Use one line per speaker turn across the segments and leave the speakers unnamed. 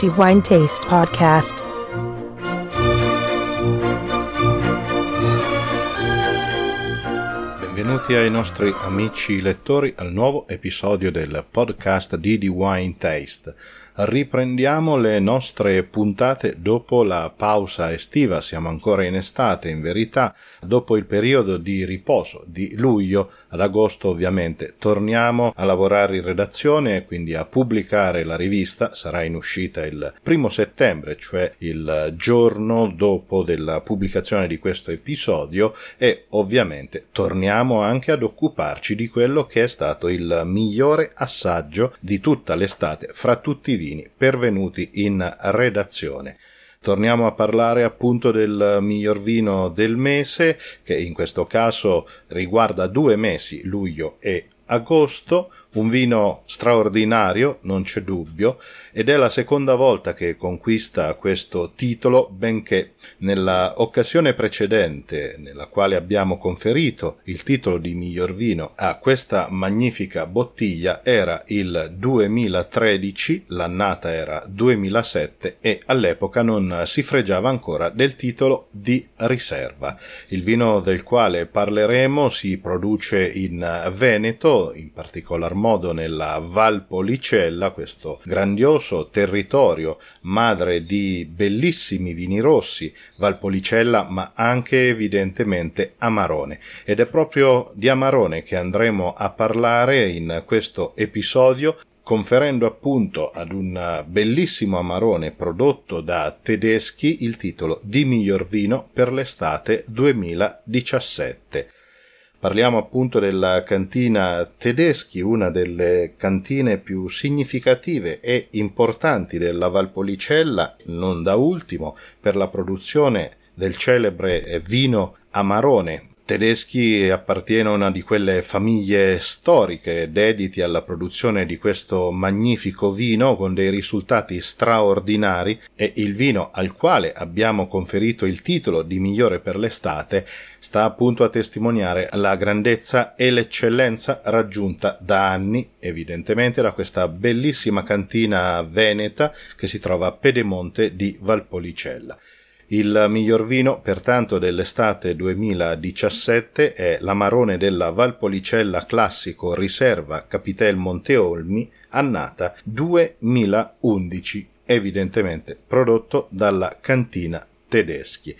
Dirty Wine Taste Podcast.
Benvenuti ai nostri amici lettori al nuovo episodio del podcast di The Wine Taste. Riprendiamo le nostre puntate dopo la pausa estiva, siamo ancora in estate in verità, dopo il periodo di riposo di luglio ad agosto ovviamente torniamo a lavorare in redazione e quindi a pubblicare la rivista, sarà in uscita il primo settembre, cioè il giorno dopo della pubblicazione di questo episodio. E ovviamente torniamo anche ad occuparci di quello che è stato il migliore assaggio di tutta l'estate fra tutti i vini pervenuti in redazione. Torniamo a parlare appunto del miglior vino del mese, che in questo caso riguarda due mesi, luglio e agosto, un vino straordinario, non c'è dubbio, ed è la seconda volta che conquista questo titolo, benché nella occasione precedente, nella quale abbiamo conferito il titolo di miglior vino a questa magnifica bottiglia, era il 2013, l'annata era 2007 e all'epoca non si fregiava ancora del titolo di riserva. Il vino del quale parleremo si produce in Veneto, in particolar modo nella Valpolicella, questo grandioso territorio madre di bellissimi vini rossi, Valpolicella, ma anche evidentemente Amarone. Ed è proprio di Amarone che andremo a parlare in questo episodio conferendo appunto ad un bellissimo amarone prodotto da tedeschi il titolo di miglior vino per l'estate 2017. Parliamo appunto della cantina Tedeschi, una delle cantine più significative e importanti della Valpolicella, non da ultimo per la produzione del celebre vino Amarone, Tedeschi appartiene a una di quelle famiglie storiche dediti alla produzione di questo magnifico vino con dei risultati straordinari e il vino al quale abbiamo conferito il titolo di migliore per l'estate sta appunto a testimoniare la grandezza e l'eccellenza raggiunta da anni evidentemente da questa bellissima cantina veneta che si trova a Pedemonte di Valpolicella. Il miglior vino, pertanto, dell'estate 2017 è l'Amarone della Valpolicella Classico Riserva Capitel Monteolmi, annata 2011, evidentemente prodotto dalla cantina Tedeschi.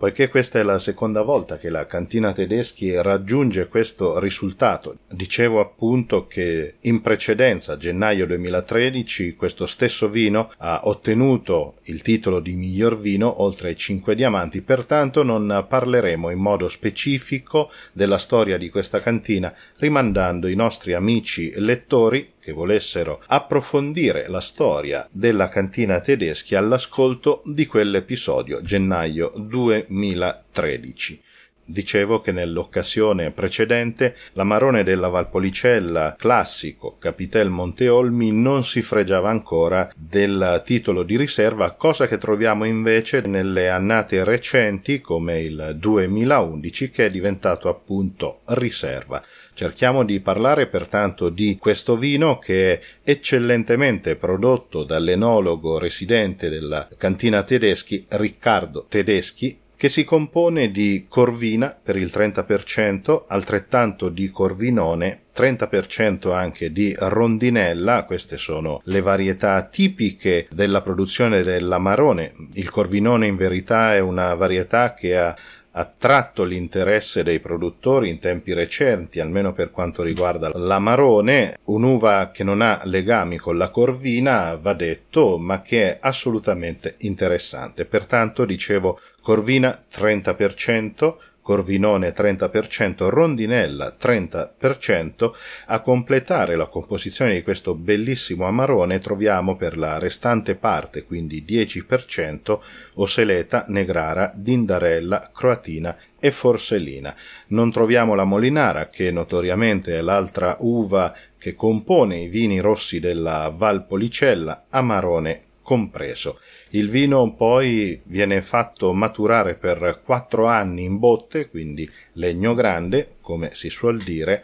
Poiché questa è la seconda volta che la cantina tedeschi raggiunge questo risultato, dicevo appunto che in precedenza, gennaio 2013, questo stesso vino ha ottenuto il titolo di miglior vino oltre ai 5 diamanti, pertanto non parleremo in modo specifico della storia di questa cantina, rimandando i nostri amici lettori che volessero approfondire la storia della cantina tedeschi all'ascolto di quell'episodio gennaio 2013. Dicevo che nell'occasione precedente l'amarone della Valpolicella classico Capitel Monteolmi non si fregiava ancora del titolo di riserva, cosa che troviamo invece nelle annate recenti come il 2011 che è diventato appunto riserva. Cerchiamo di parlare pertanto di questo vino che è eccellentemente prodotto dall'enologo residente della cantina Tedeschi Riccardo Tedeschi che si compone di corvina per il 30%, altrettanto di corvinone 30% anche di rondinella, queste sono le varietà tipiche della produzione dell'amarone. Il corvinone in verità è una varietà che ha attratto l'interesse dei produttori in tempi recenti, almeno per quanto riguarda l'amarone, un'uva che non ha legami con la corvina, va detto, ma che è assolutamente interessante. Pertanto, dicevo, corvina 30%, Corvinone 30%, Rondinella 30%. A completare la composizione di questo bellissimo amarone troviamo per la restante parte, quindi 10%, Oseleta, Negrara, Dindarella, Croatina e Forsellina. Non troviamo la Molinara, che notoriamente è l'altra uva che compone i vini rossi della Valpolicella, Amarone compreso. Il vino poi viene fatto maturare per quattro anni in botte, quindi legno grande, come si suol dire,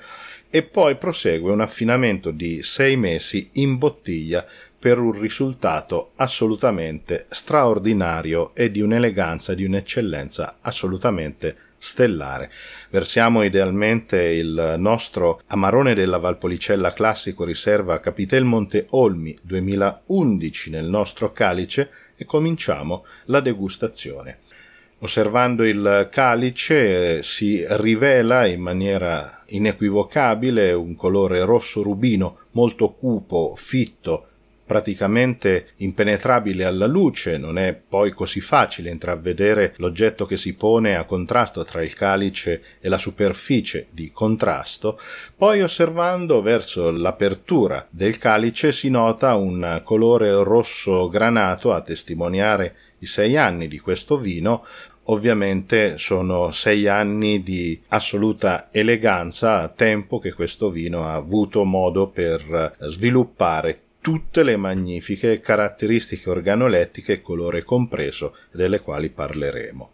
e poi prosegue un affinamento di sei mesi in bottiglia per un risultato assolutamente straordinario e di un'eleganza di un'eccellenza assolutamente stellare. Versiamo idealmente il nostro Amarone della Valpolicella Classico Riserva Capitel Monte Olmi 2011 nel nostro calice e cominciamo la degustazione. Osservando il calice si rivela in maniera inequivocabile un colore rosso rubino molto cupo, fitto, praticamente impenetrabile alla luce, non è poi così facile intravedere l'oggetto che si pone a contrasto tra il calice e la superficie di contrasto, poi osservando verso l'apertura del calice si nota un colore rosso granato a testimoniare i sei anni di questo vino, ovviamente sono sei anni di assoluta eleganza, tempo che questo vino ha avuto modo per sviluppare tutte le magnifiche caratteristiche organolettiche, colore compreso, delle quali parleremo.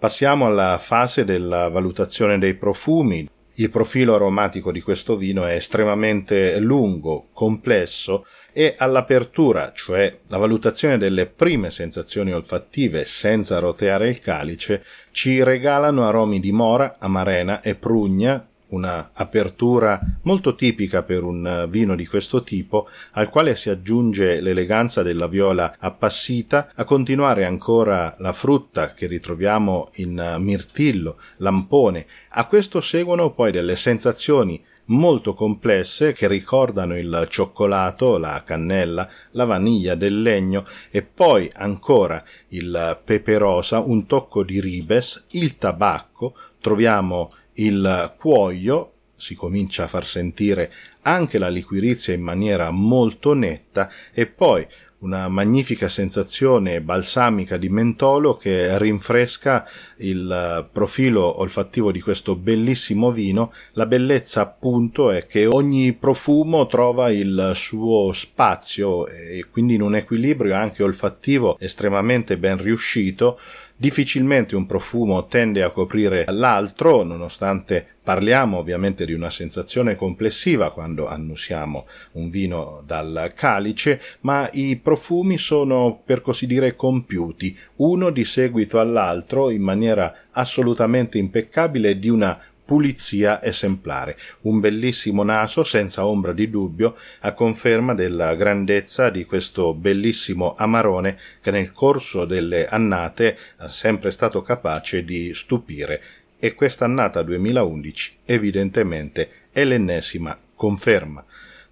Passiamo alla fase della valutazione dei profumi. Il profilo aromatico di questo vino è estremamente lungo, complesso e all'apertura, cioè la valutazione delle prime sensazioni olfattive senza roteare il calice, ci regalano aromi di mora, amarena e prugna una apertura molto tipica per un vino di questo tipo, al quale si aggiunge l'eleganza della viola appassita, a continuare ancora la frutta che ritroviamo in mirtillo, lampone. A questo seguono poi delle sensazioni molto complesse che ricordano il cioccolato, la cannella, la vaniglia del legno e poi ancora il pepe rosa, un tocco di ribes, il tabacco, troviamo il cuoio si comincia a far sentire anche la liquirizia in maniera molto netta e poi una magnifica sensazione balsamica di mentolo che rinfresca il profilo olfattivo di questo bellissimo vino. La bellezza appunto è che ogni profumo trova il suo spazio e quindi in un equilibrio anche olfattivo estremamente ben riuscito Difficilmente un profumo tende a coprire l'altro, nonostante parliamo ovviamente di una sensazione complessiva quando annusiamo un vino dal calice, ma i profumi sono per così dire compiuti, uno di seguito all'altro in maniera assolutamente impeccabile di una pulizia esemplare, un bellissimo naso senza ombra di dubbio a conferma della grandezza di questo bellissimo amarone che nel corso delle annate è sempre stato capace di stupire e questa annata 2011 evidentemente è l'ennesima conferma.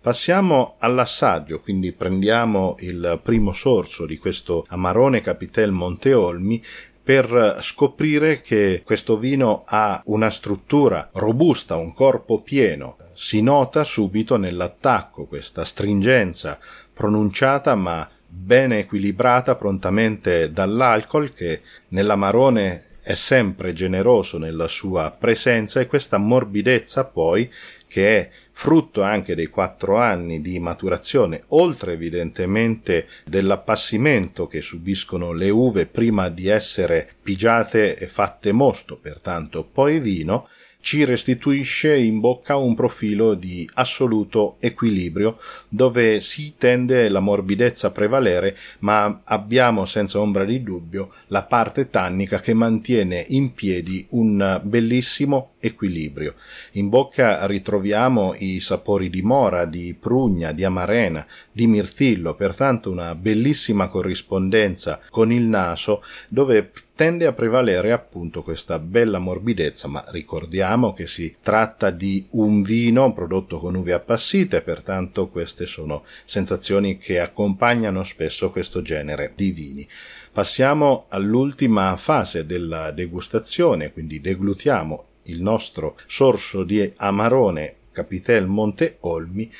Passiamo all'assaggio, quindi prendiamo il primo sorso di questo Amarone Capitel Monteolmi per scoprire che questo vino ha una struttura robusta, un corpo pieno. Si nota subito nell'attacco questa stringenza pronunciata ma ben equilibrata prontamente dall'alcol che nell'amarone è sempre generoso nella sua presenza e questa morbidezza poi che è frutto anche dei quattro anni di maturazione, oltre evidentemente dell'appassimento che subiscono le uve prima di essere pigiate e fatte mosto, pertanto poi vino, ci restituisce in bocca un profilo di assoluto equilibrio dove si tende la morbidezza a prevalere ma abbiamo senza ombra di dubbio la parte tannica che mantiene in piedi un bellissimo equilibrio. In bocca ritroviamo i sapori di mora, di prugna, di amarena, di mirtillo, pertanto una bellissima corrispondenza con il naso dove tende a prevalere appunto questa bella morbidezza, ma ricordiamo che si tratta di un vino prodotto con uve appassite, pertanto queste sono sensazioni che accompagnano spesso questo genere di vini. Passiamo all'ultima fase della degustazione, quindi deglutiamo il nostro sorso di Amarone Capitel Monte Olmi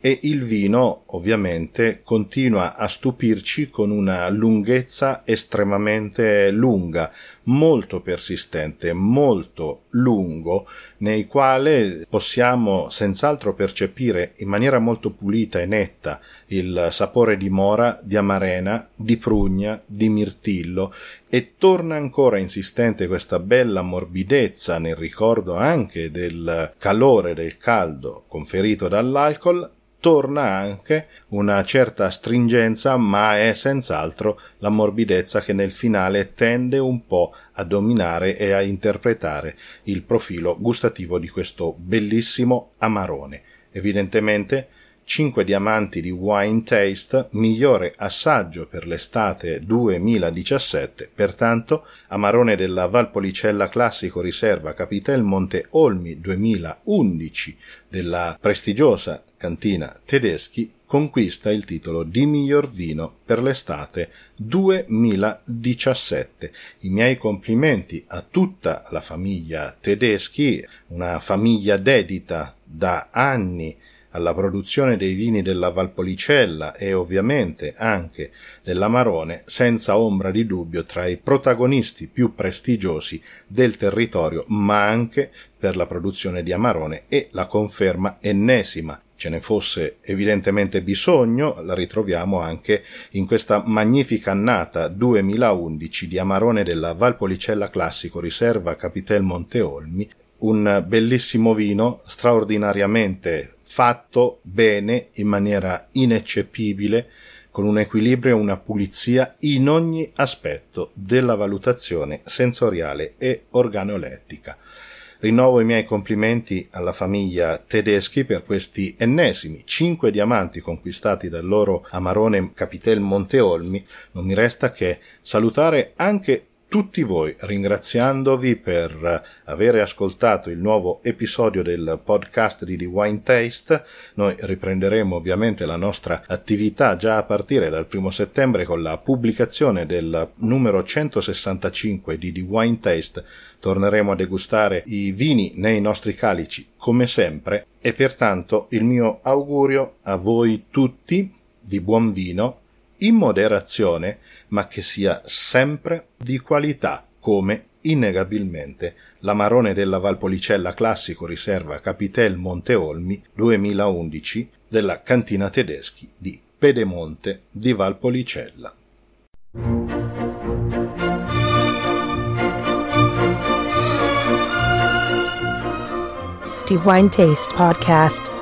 e il vino ovviamente continua a stupirci con una lunghezza estremamente lunga, molto persistente, molto lungo, nei quale possiamo senz'altro percepire in maniera molto pulita e netta il sapore di mora, di amarena, di prugna, di mirtillo. E torna ancora insistente questa bella morbidezza nel ricordo anche del calore del caldo conferito dall'alcol torna anche una certa stringenza, ma è senz'altro la morbidezza che nel finale tende un po' a dominare e a interpretare il profilo gustativo di questo bellissimo amarone. Evidentemente 5 diamanti di Wine Taste, migliore assaggio per l'estate 2017, pertanto Amarone della Valpolicella Classico Riserva Capitel Monte Olmi 2011 della prestigiosa cantina Tedeschi conquista il titolo di miglior vino per l'estate 2017. I miei complimenti a tutta la famiglia Tedeschi, una famiglia dedita da anni alla produzione dei vini della Valpolicella e ovviamente anche dell'Amarone, senza ombra di dubbio tra i protagonisti più prestigiosi del territorio, ma anche per la produzione di Amarone e la conferma ennesima. Ce ne fosse evidentemente bisogno, la ritroviamo anche in questa magnifica annata 2011 di Amarone della Valpolicella Classico Riserva Capitel Monteolmi, un bellissimo vino straordinariamente fatto bene in maniera ineccepibile con un equilibrio e una pulizia in ogni aspetto della valutazione sensoriale e organolettica. Rinnovo i miei complimenti alla famiglia Tedeschi per questi ennesimi cinque diamanti conquistati dal loro Amarone Capitel Monteolmi. Non mi resta che salutare anche tutti voi ringraziandovi per avere ascoltato il nuovo episodio del podcast di The Wine Taste. Noi riprenderemo ovviamente la nostra attività già a partire dal primo settembre con la pubblicazione del numero 165 di The Wine Taste. Torneremo a degustare i vini nei nostri calici come sempre e pertanto il mio augurio a voi tutti di buon vino in moderazione ma che sia sempre di qualità, come innegabilmente l'Amarone della Valpolicella Classico Riserva Capitel Monteolmi 2011 della Cantina Tedeschi di Pedemonte di Valpolicella.
The Wine Taste Podcast